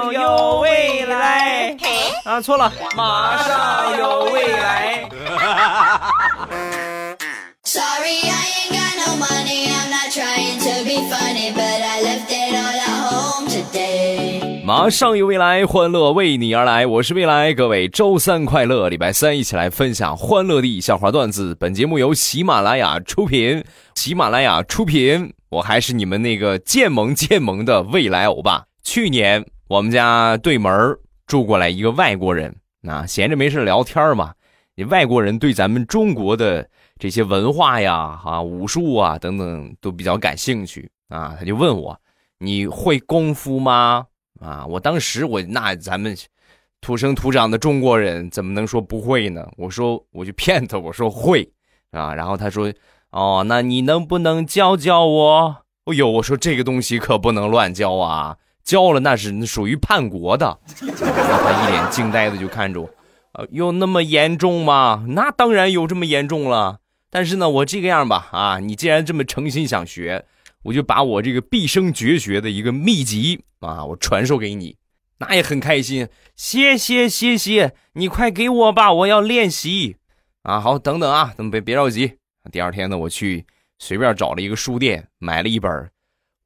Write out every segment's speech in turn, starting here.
上有未来啊，错了，马上有未来。Sorry, I ain't got no money. I'm not trying to be funny, but I left it all at home today. 马上有未来，欢乐为你而来。我是未来，各位周三快乐，礼拜三一起来分享欢乐的笑话段子。本节目由喜马拉雅出品，喜马拉雅出品。我还是你们那个渐萌渐萌的未来欧巴。去年我们家对门住过来一个外国人，那闲着没事聊天嘛，外国人对咱们中国的。这些文化呀，啊，武术啊，等等，都比较感兴趣啊。他就问我：“你会功夫吗？”啊，我当时我那咱们土生土长的中国人怎么能说不会呢？我说我就骗他，我说会啊。然后他说：“哦，那你能不能教教我？”哎呦，我说这个东西可不能乱教啊，教了那是属于叛国的。他一脸惊呆的就看着我，呃，有那么严重吗？那当然有这么严重了。但是呢，我这个样吧，啊，你既然这么诚心想学，我就把我这个毕生绝学的一个秘籍啊，我传授给你，那也很开心。谢谢谢谢，你快给我吧，我要练习。啊，好，等等啊，等别别着急。第二天呢，我去随便找了一个书店，买了一本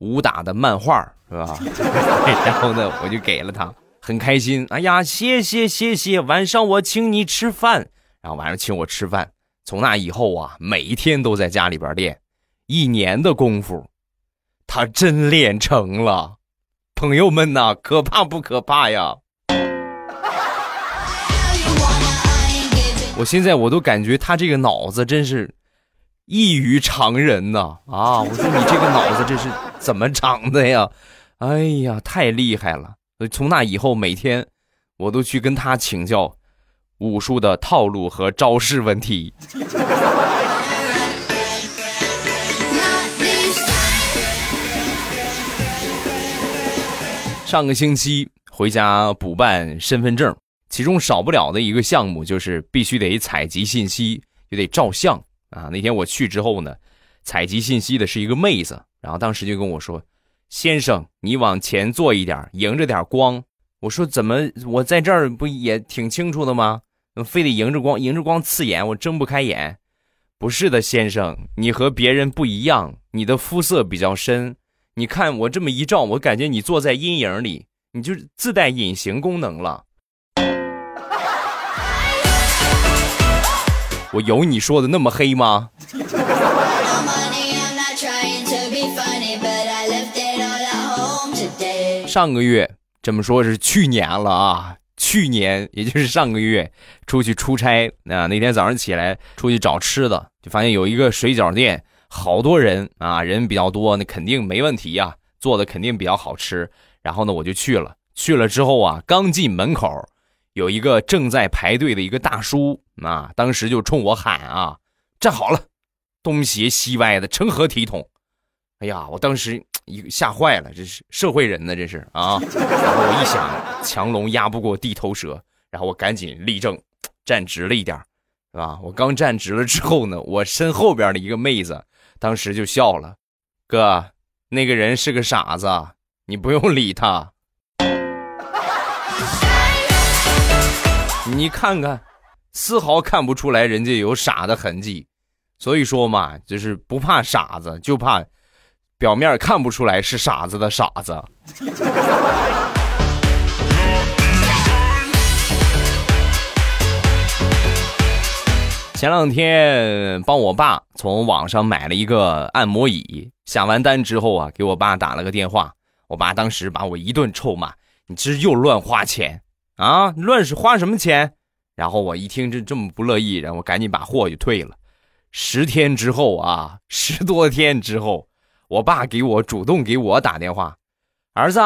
武打的漫画，是吧？然后呢，我就给了他，很开心。哎呀，谢谢谢谢，晚上我请你吃饭，然后晚上请我吃饭。从那以后啊，每一天都在家里边练，一年的功夫，他真练成了。朋友们呐，可怕不可怕呀？我现在我都感觉他这个脑子真是异于常人呐！啊，我说你这个脑子真是怎么长的呀？哎呀，太厉害了！从那以后，每天我都去跟他请教。武术的套路和招式问题。上个星期回家补办身份证，其中少不了的一个项目就是必须得采集信息，又得照相啊。那天我去之后呢，采集信息的是一个妹子，然后当时就跟我说：“先生，你往前坐一点，迎着点光。”我说：“怎么？我在这儿不也挺清楚的吗？”非得迎着光，迎着光刺眼，我睁不开眼。不是的，先生，你和别人不一样，你的肤色比较深。你看我这么一照，我感觉你坐在阴影里，你就自带隐形功能了。我有你说的那么黑吗？上个月，这么说是去年了啊。去年，也就是上个月，出去出差啊，那天早上起来出去找吃的，就发现有一个水饺店，好多人啊，人比较多，那肯定没问题呀，做的肯定比较好吃。然后呢，我就去了，去了之后啊，刚进门口，有一个正在排队的一个大叔啊，当时就冲我喊啊：“站好了，东斜西歪的，成何体统？”哎呀，我当时。一吓坏了，这是社会人呢，这是啊！然后我一想，强龙压不过地头蛇，然后我赶紧立正，站直了一点，是吧？我刚站直了之后呢，我身后边的一个妹子当时就笑了：“哥，那个人是个傻子，你不用理他。”你看看，丝毫看不出来人家有傻的痕迹，所以说嘛，就是不怕傻子，就怕。表面看不出来是傻子的傻子。前两天帮我爸从网上买了一个按摩椅，下完单之后啊，给我爸打了个电话。我爸当时把我一顿臭骂：“你这又乱花钱啊？乱是花什么钱？”然后我一听这这么不乐意，然后我赶紧把货就退了。十天之后啊，十多天之后。我爸给我主动给我打电话，儿子，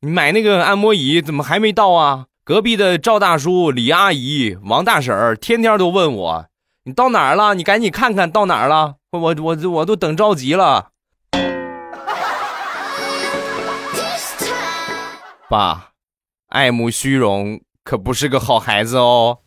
你买那个按摩椅怎么还没到啊？隔壁的赵大叔、李阿姨、王大婶儿天天都问我，你到哪儿了？你赶紧看看到哪儿了，我我我都等着急了。爸，爱慕虚荣可不是个好孩子哦。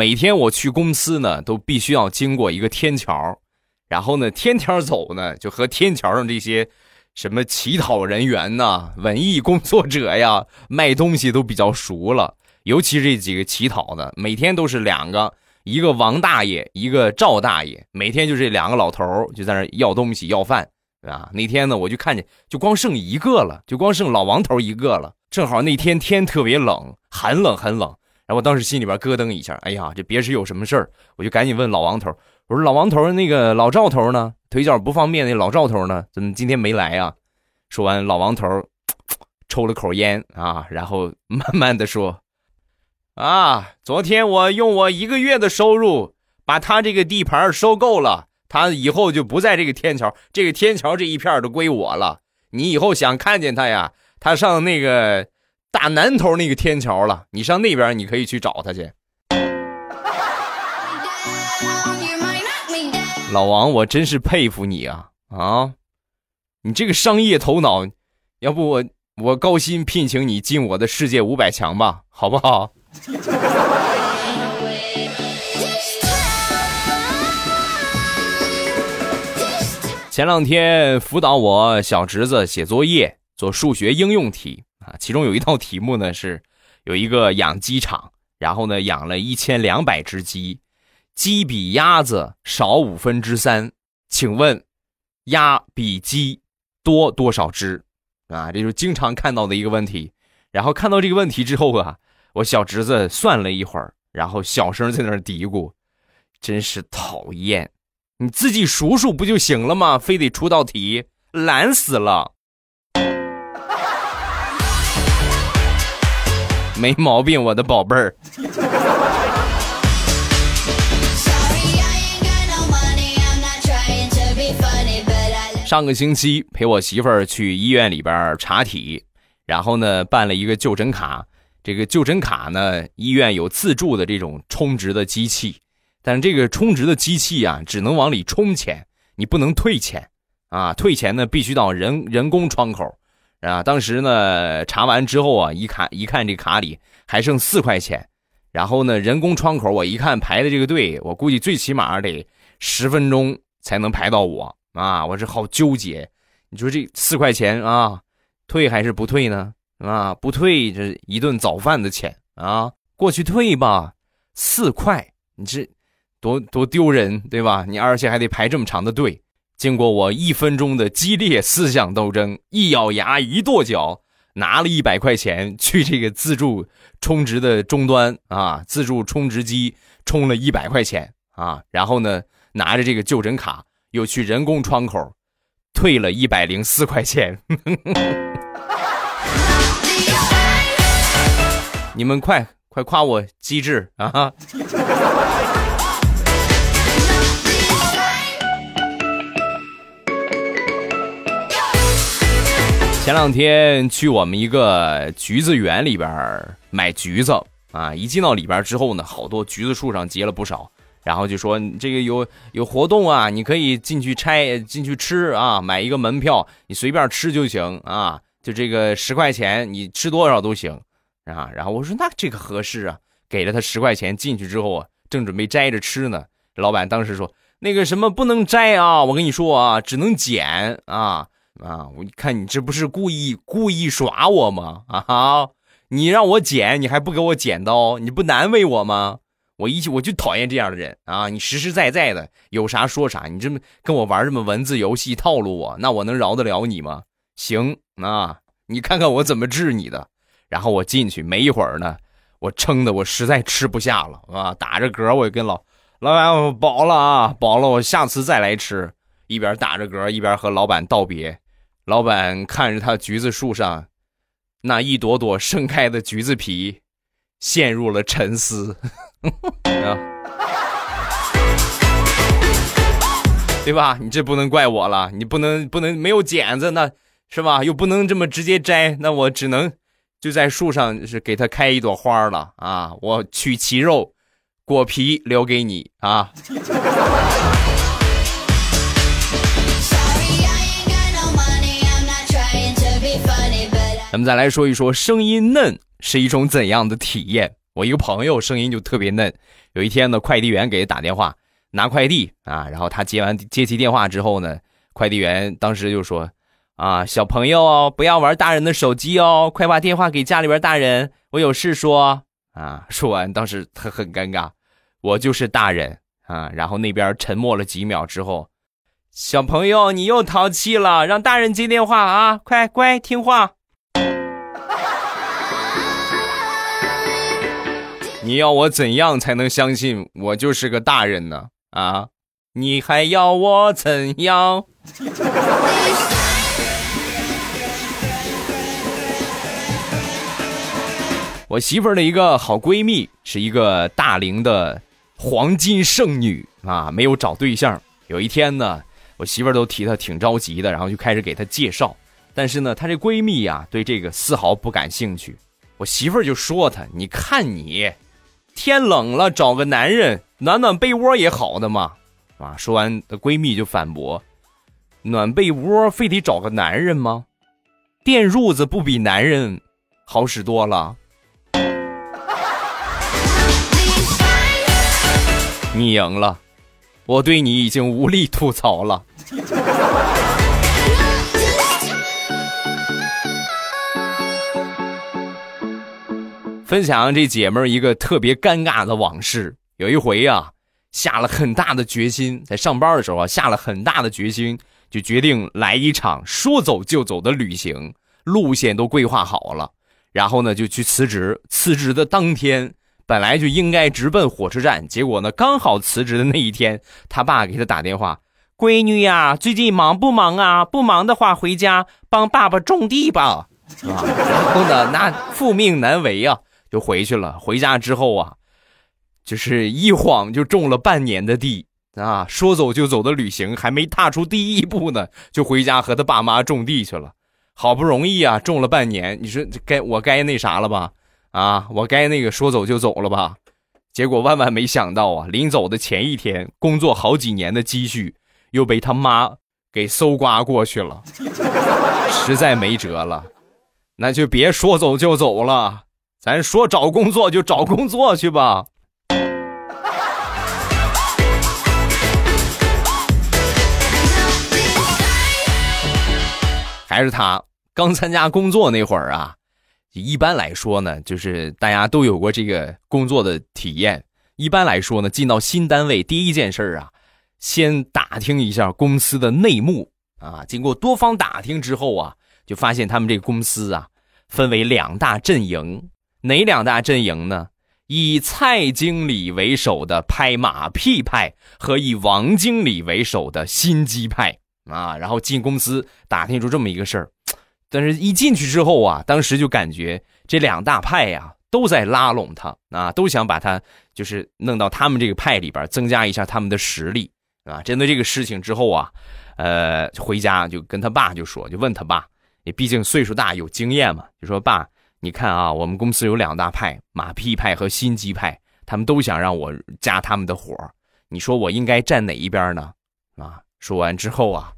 每天我去公司呢，都必须要经过一个天桥，然后呢，天天走呢，就和天桥上这些什么乞讨人员呐、文艺工作者呀、卖东西都比较熟了。尤其这几个乞讨的，每天都是两个，一个王大爷，一个赵大爷，每天就这两个老头就在那要东西要饭，啊。那天呢，我就看见就光剩一个了，就光剩老王头一个了。正好那天天特别冷，很冷很冷。然后我当时心里边咯噔一下，哎呀，这别是有什么事儿，我就赶紧问老王头。我说老王头，那个老赵头呢？腿脚不方便，那老赵头呢？怎么今天没来啊？说完，老王头抽了口烟啊，然后慢慢的说：“啊，昨天我用我一个月的收入把他这个地盘收购了，他以后就不在这个天桥，这个天桥这一片都归我了。你以后想看见他呀，他上那个大南头那个天桥了，你上那边你可以去找他去。”老王，我真是佩服你啊啊！你这个商业头脑，要不我我高薪聘请你进我的世界五百强吧，好不好？前两天辅导我小侄子写作业，做数学应用题啊，其中有一道题目呢是，有一个养鸡场，然后呢养了一千两百只鸡。鸡比鸭子少五分之三，请问，鸭比鸡多多少只？啊，这就是经常看到的一个问题。然后看到这个问题之后啊，我小侄子算了一会儿，然后小声在那儿嘀咕：“真是讨厌，你自己数数不就行了吗？非得出道题，懒死了。”没毛病，我的宝贝儿。上个星期陪我媳妇儿去医院里边查体，然后呢办了一个就诊卡。这个就诊卡呢，医院有自助的这种充值的机器，但是这个充值的机器啊，只能往里充钱，你不能退钱啊。退钱呢，必须到人人工窗口啊。当时呢查完之后啊，一看一看这卡里还剩四块钱，然后呢人工窗口我一看排的这个队，我估计最起码得十分钟才能排到我。啊，我这好纠结，你说这四块钱啊，退还是不退呢？啊，不退这一顿早饭的钱啊，过去退吧，四块，你这多多丢人，对吧？你而且还得排这么长的队。经过我一分钟的激烈思想斗争，一咬牙，一跺脚，拿了一百块钱去这个自助充值的终端啊，自助充值机充了一百块钱啊，然后呢，拿着这个就诊卡。又去人工窗口退了一百零四块钱，你们快快夸我机智啊！前两天去我们一个橘子园里边买橘子啊，一进到里边之后呢，好多橘子树上结了不少。然后就说这个有有活动啊，你可以进去拆进去吃啊，买一个门票，你随便吃就行啊，就这个十块钱，你吃多少都行啊。然后我说那这个合适啊，给了他十块钱进去之后啊，正准备摘着吃呢，老板当时说那个什么不能摘啊，我跟你说啊，只能捡啊啊！我看你这不是故意故意耍我吗？啊哈，你让我捡，你还不给我剪刀，你不难为我吗？我一我就讨厌这样的人啊！你实实在在的有啥说啥，你这么跟我玩这么文字游戏套路我，那我能饶得了你吗？行啊，你看看我怎么治你的。然后我进去没一会儿呢，我撑的我实在吃不下了啊，打着嗝，我跟老老板我饱了啊，饱了，我下次再来吃。一边打着嗝一边和老板道别。老板看着他橘子树上那一朵朵盛开的橘子皮，陷入了沉思。啊，对吧？你这不能怪我了，你不能不能没有剪子，那是吧？又不能这么直接摘，那我只能就在树上是给他开一朵花了啊！我取其肉，果皮留给你啊！咱们再来说一说，声音嫩是一种怎样的体验？我一个朋友声音就特别嫩，有一天呢，快递员给他打电话，拿快递啊，然后他接完接起电话之后呢，快递员当时就说：“啊，小朋友，不要玩大人的手机哦，快把电话给家里边大人，我有事说。”啊，说完当时他很尴尬，我就是大人啊。然后那边沉默了几秒之后，小朋友你又淘气了，让大人接电话啊，快乖听话。你要我怎样才能相信我就是个大人呢？啊，你还要我怎样？我媳妇儿的一个好闺蜜是一个大龄的黄金剩女啊，没有找对象。有一天呢，我媳妇儿都提她挺着急的，然后就开始给她介绍。但是呢，她这闺蜜呀，对这个丝毫不感兴趣。我媳妇儿就说她：“你看你。”天冷了，找个男人暖暖被窝也好的嘛，啊！说完，闺蜜就反驳：“暖被窝非得找个男人吗？电褥子不比男人好使多了？”你赢了，我对你已经无力吐槽了。分享这姐们一个特别尴尬的往事。有一回啊，下了很大的决心，在上班的时候啊，下了很大的决心，就决定来一场说走就走的旅行，路线都规划好了。然后呢，就去辞职。辞职的当天，本来就应该直奔火车站，结果呢，刚好辞职的那一天，他爸给他打电话：“闺女呀，最近忙不忙啊？不忙的话，回家帮爸爸种地吧。”啊，然后呢，那父命难违啊。就回去了。回家之后啊，就是一晃就种了半年的地啊。说走就走的旅行还没踏出第一步呢，就回家和他爸妈种地去了。好不容易啊，种了半年，你说该我该那啥了吧？啊，我该那个说走就走了吧？结果万万没想到啊，临走的前一天，工作好几年的积蓄又被他妈给搜刮过去了。实在没辙了，那就别说走就走了。咱说找工作就找工作去吧。还是他刚参加工作那会儿啊，一般来说呢，就是大家都有过这个工作的体验。一般来说呢，进到新单位第一件事儿啊，先打听一下公司的内幕啊。经过多方打听之后啊，就发现他们这个公司啊，分为两大阵营。哪两大阵营呢？以蔡经理为首的拍马屁派和以王经理为首的心机派啊，然后进公司打听出这么一个事儿，但是一进去之后啊，当时就感觉这两大派呀都在拉拢他啊，都想把他就是弄到他们这个派里边，增加一下他们的实力啊。针对这个事情之后啊，呃，回家就跟他爸就说，就问他爸，也毕竟岁数大有经验嘛，就说爸。你看啊，我们公司有两大派，马屁派和心机派，他们都想让我加他们的火你说我应该站哪一边呢？啊！说完之后啊，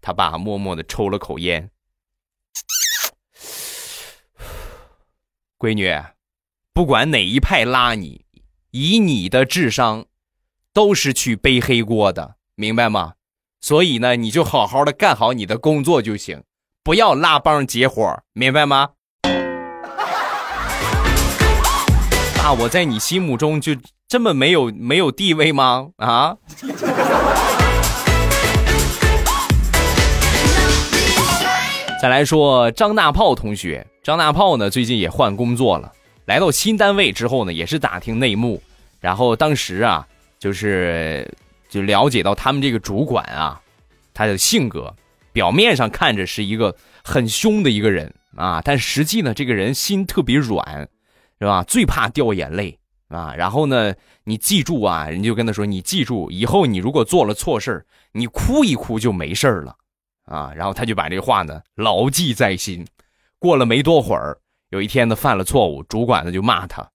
他爸默默的抽了口烟。闺女，不管哪一派拉你，以你的智商，都是去背黑锅的，明白吗？所以呢，你就好好的干好你的工作就行，不要拉帮结伙，明白吗？我在你心目中就这么没有没有地位吗？啊！再来说张大炮同学，张大炮呢最近也换工作了，来到新单位之后呢，也是打听内幕，然后当时啊，就是就了解到他们这个主管啊，他的性格表面上看着是一个很凶的一个人啊，但实际呢，这个人心特别软。是吧？最怕掉眼泪啊！然后呢，你记住啊，人就跟他说：“你记住，以后你如果做了错事你哭一哭就没事了啊！”然后他就把这话呢牢记在心。过了没多会儿，有一天呢犯了错误，主管呢就骂他，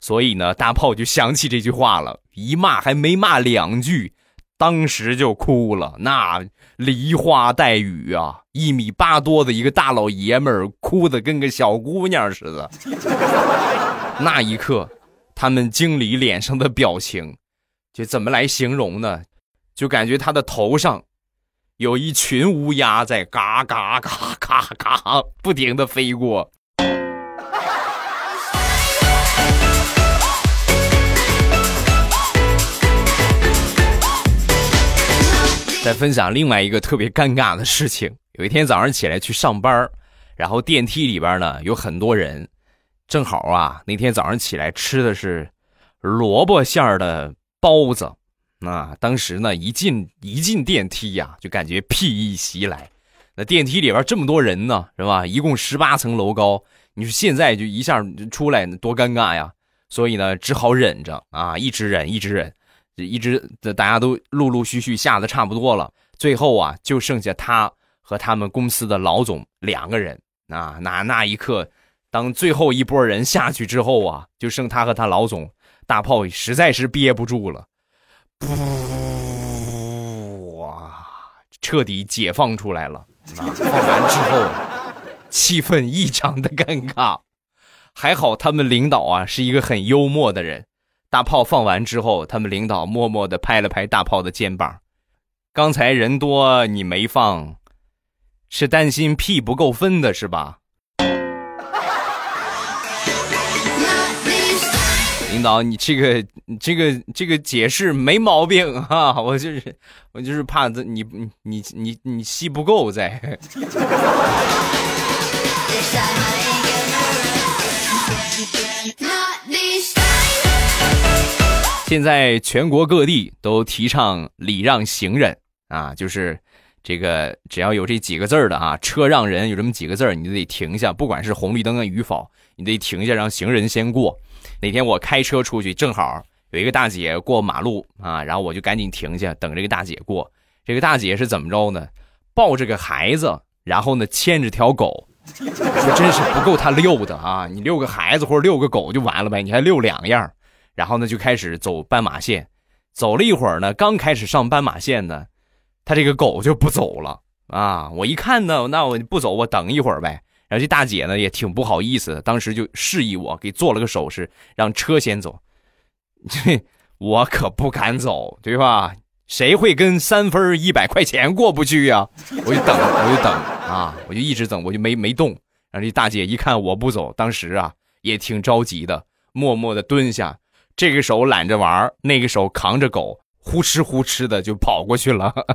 所以呢大炮就想起这句话了，一骂还没骂两句，当时就哭了，那梨花带雨啊！一米八多的一个大老爷们儿，哭的跟个小姑娘似的。那一刻，他们经理脸上的表情，就怎么来形容呢？就感觉他的头上有一群乌鸦在嘎嘎嘎嘎嘎不停的飞过。再分享另外一个特别尴尬的事情。有一天早上起来去上班，然后电梯里边呢有很多人，正好啊那天早上起来吃的是萝卜馅的包子，啊，当时呢一进一进电梯呀，就感觉屁意袭来。那电梯里边这么多人呢，是吧？一共十八层楼高，你说现在就一下出来多尴尬呀！所以呢，只好忍着啊，一直忍，一直忍。一直的大家都陆陆续续下的差不多了，最后啊就剩下他和他们公司的老总两个人啊。那那一刻，当最后一波人下去之后啊，就剩他和他老总，大炮实在是憋不住了，噗哇，彻底解放出来了。放完之后，气氛异常的尴尬，还好他们领导啊是一个很幽默的人。大炮放完之后，他们领导默默的拍了拍大炮的肩膀。刚才人多你没放，是担心屁不够分的是吧？领导，你这个这个这个解释没毛病啊，我就是我就是怕你你你你你吸不够在。现在全国各地都提倡礼让行人啊，就是这个只要有这几个字儿的啊，车让人有这么几个字儿，你就得停下，不管是红绿灯啊与否，你得停下让行人先过。那天我开车出去，正好有一个大姐过马路啊，然后我就赶紧停下等这个大姐过。这个大姐是怎么着呢？抱着个孩子，然后呢牵着条狗，说真是不够她遛的啊！你遛个孩子或者遛个狗就完了呗，你还遛两样。然后呢，就开始走斑马线，走了一会儿呢，刚开始上斑马线呢，他这个狗就不走了啊！我一看呢，那我不走，我等一会儿呗。然后这大姐呢也挺不好意思，当时就示意我给做了个手势，让车先走。这我可不敢走，对吧？谁会跟三分一百块钱过不去呀？我就等，我就等啊，我就一直等，我就没没动。然后这大姐一看我不走，当时啊也挺着急的，默默的蹲下。这个手揽着玩那个手扛着狗，呼哧呼哧的就跑过去了。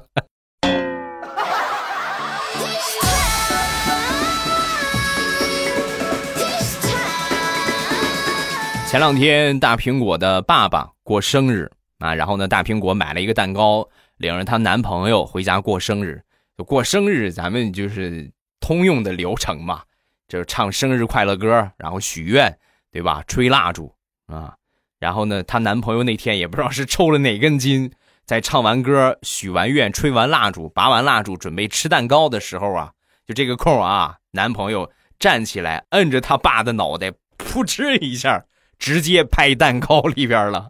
前两天大苹果的爸爸过生日啊，然后呢，大苹果买了一个蛋糕，领着她男朋友回家过生日。过生日咱们就是通用的流程嘛，就是唱生日快乐歌，然后许愿，对吧？吹蜡烛啊。然后呢，她男朋友那天也不知道是抽了哪根筋，在唱完歌、许完愿、吹完蜡烛、拔完蜡烛，准备吃蛋糕的时候啊，就这个空啊，男朋友站起来，摁着他爸的脑袋，噗嗤一下，直接拍蛋糕里边了，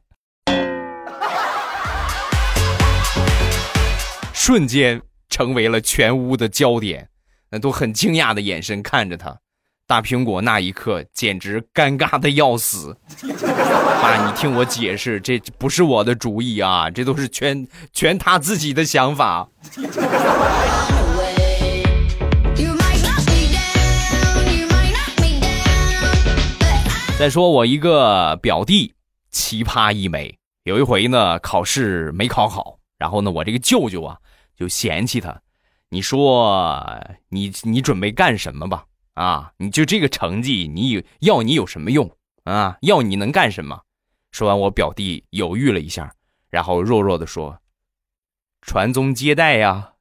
瞬间成为了全屋的焦点，那都很惊讶的眼神看着他。大苹果那一刻简直尴尬的要死，爸，你听我解释，这不是我的主意啊，这都是全全他自己的想法。再说我一个表弟，奇葩一枚。有一回呢，考试没考好，然后呢，我这个舅舅啊就嫌弃他，你说你你准备干什么吧？啊！你就这个成绩，你有要你有什么用啊？要你能干什么？说完，我表弟犹豫了一下，然后弱弱的说：“传宗接代呀。”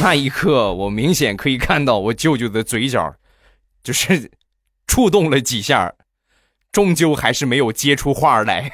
那一刻，我明显可以看到我舅舅的嘴角，就是触动了几下，终究还是没有接出话来。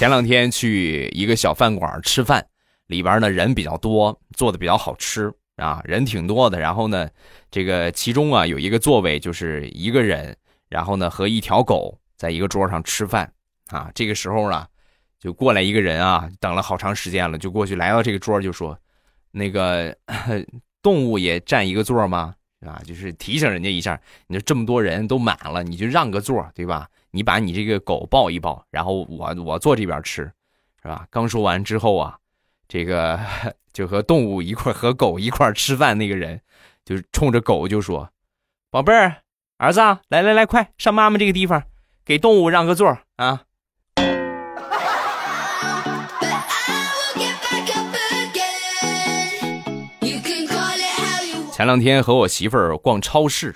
前两天去一个小饭馆吃饭，里边呢人比较多，做的比较好吃啊，人挺多的。然后呢，这个其中啊有一个座位就是一个人，然后呢和一条狗在一个桌上吃饭啊。这个时候呢，就过来一个人啊，等了好长时间了，就过去来到这个桌就说：“那个 动物也占一个座吗？啊，就是提醒人家一下，你说这么多人都满了，你就让个座，对吧？你把你这个狗抱一抱，然后我我坐这边吃，是吧？”刚说完之后啊，这个 就和动物一块和狗一块吃饭那个人，就冲着狗就说：“宝贝儿，儿子，来来来，快上妈妈这个地方，给动物让个座啊。”前两天和我媳妇儿逛超市，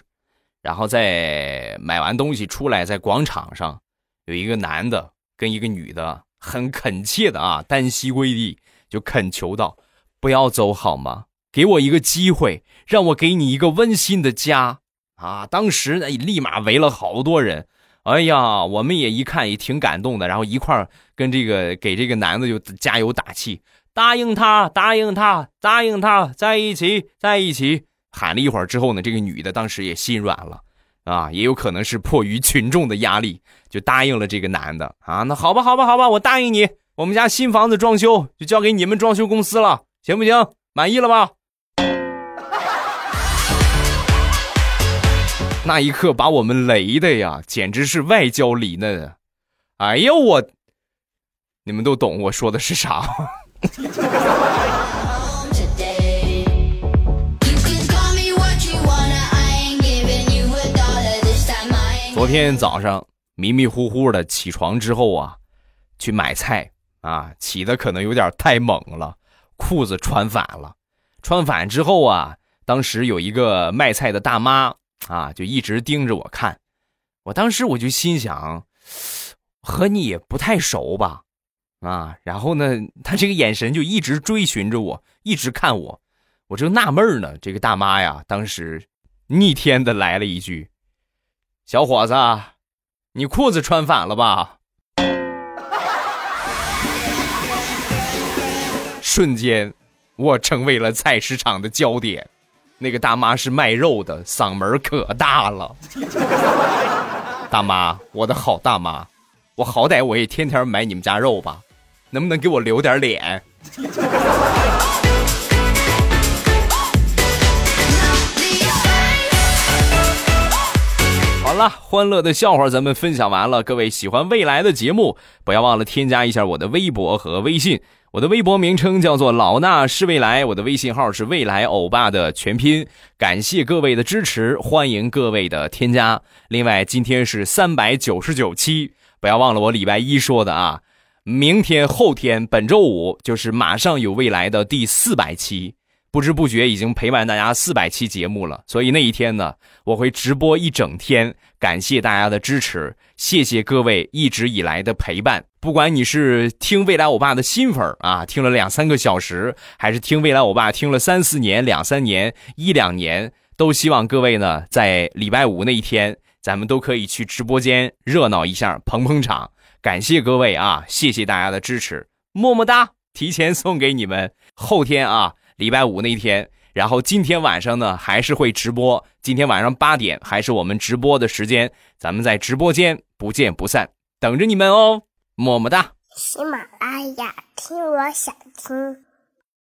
然后在买完东西出来，在广场上有一个男的跟一个女的很恳切的啊，单膝跪地就恳求道：“不要走好吗？给我一个机会，让我给你一个温馨的家啊！”当时呢，立马围了好多人。哎呀，我们也一看也挺感动的，然后一块儿跟这个给这个男的就加油打气，答应他，答应他，答应他，在一起，在一起。喊了一会儿之后呢，这个女的当时也心软了，啊，也有可能是迫于群众的压力，就答应了这个男的啊。那好吧，好吧，好吧，我答应你，我们家新房子装修就交给你们装修公司了，行不行？满意了吧？那一刻把我们雷的呀，简直是外焦里嫩。哎呀，我，你们都懂我说的是啥。昨天早上迷迷糊糊的起床之后啊，去买菜啊，起的可能有点太猛了，裤子穿反了。穿反之后啊，当时有一个卖菜的大妈啊，就一直盯着我看。我当时我就心想，和你也不太熟吧？啊，然后呢，他这个眼神就一直追寻着我，一直看我。我正纳闷呢，这个大妈呀，当时逆天的来了一句。小伙子，你裤子穿反了吧？瞬间，我成为了菜市场的焦点。那个大妈是卖肉的，嗓门可大了。大妈，我的好大妈，我好歹我也天天买你们家肉吧，能不能给我留点脸？好了，欢乐的笑话咱们分享完了。各位喜欢未来的节目，不要忘了添加一下我的微博和微信。我的微博名称叫做老衲是未来，我的微信号是未来欧巴的全拼。感谢各位的支持，欢迎各位的添加。另外，今天是三百九十九期，不要忘了我礼拜一说的啊。明天、后天、本周五就是马上有未来的第四百期。不知不觉已经陪伴大家四百期节目了，所以那一天呢，我会直播一整天，感谢大家的支持，谢谢各位一直以来的陪伴。不管你是听未来欧巴的新粉啊，听了两三个小时，还是听未来欧巴听了三四年、两三年、一两年，都希望各位呢，在礼拜五那一天，咱们都可以去直播间热闹一下，捧捧场。感谢各位啊，谢谢大家的支持，么么哒！提前送给你们，后天啊。礼拜五那一天，然后今天晚上呢还是会直播。今天晚上八点还是我们直播的时间，咱们在直播间不见不散，等着你们哦，么么哒。喜马拉雅听，我想听。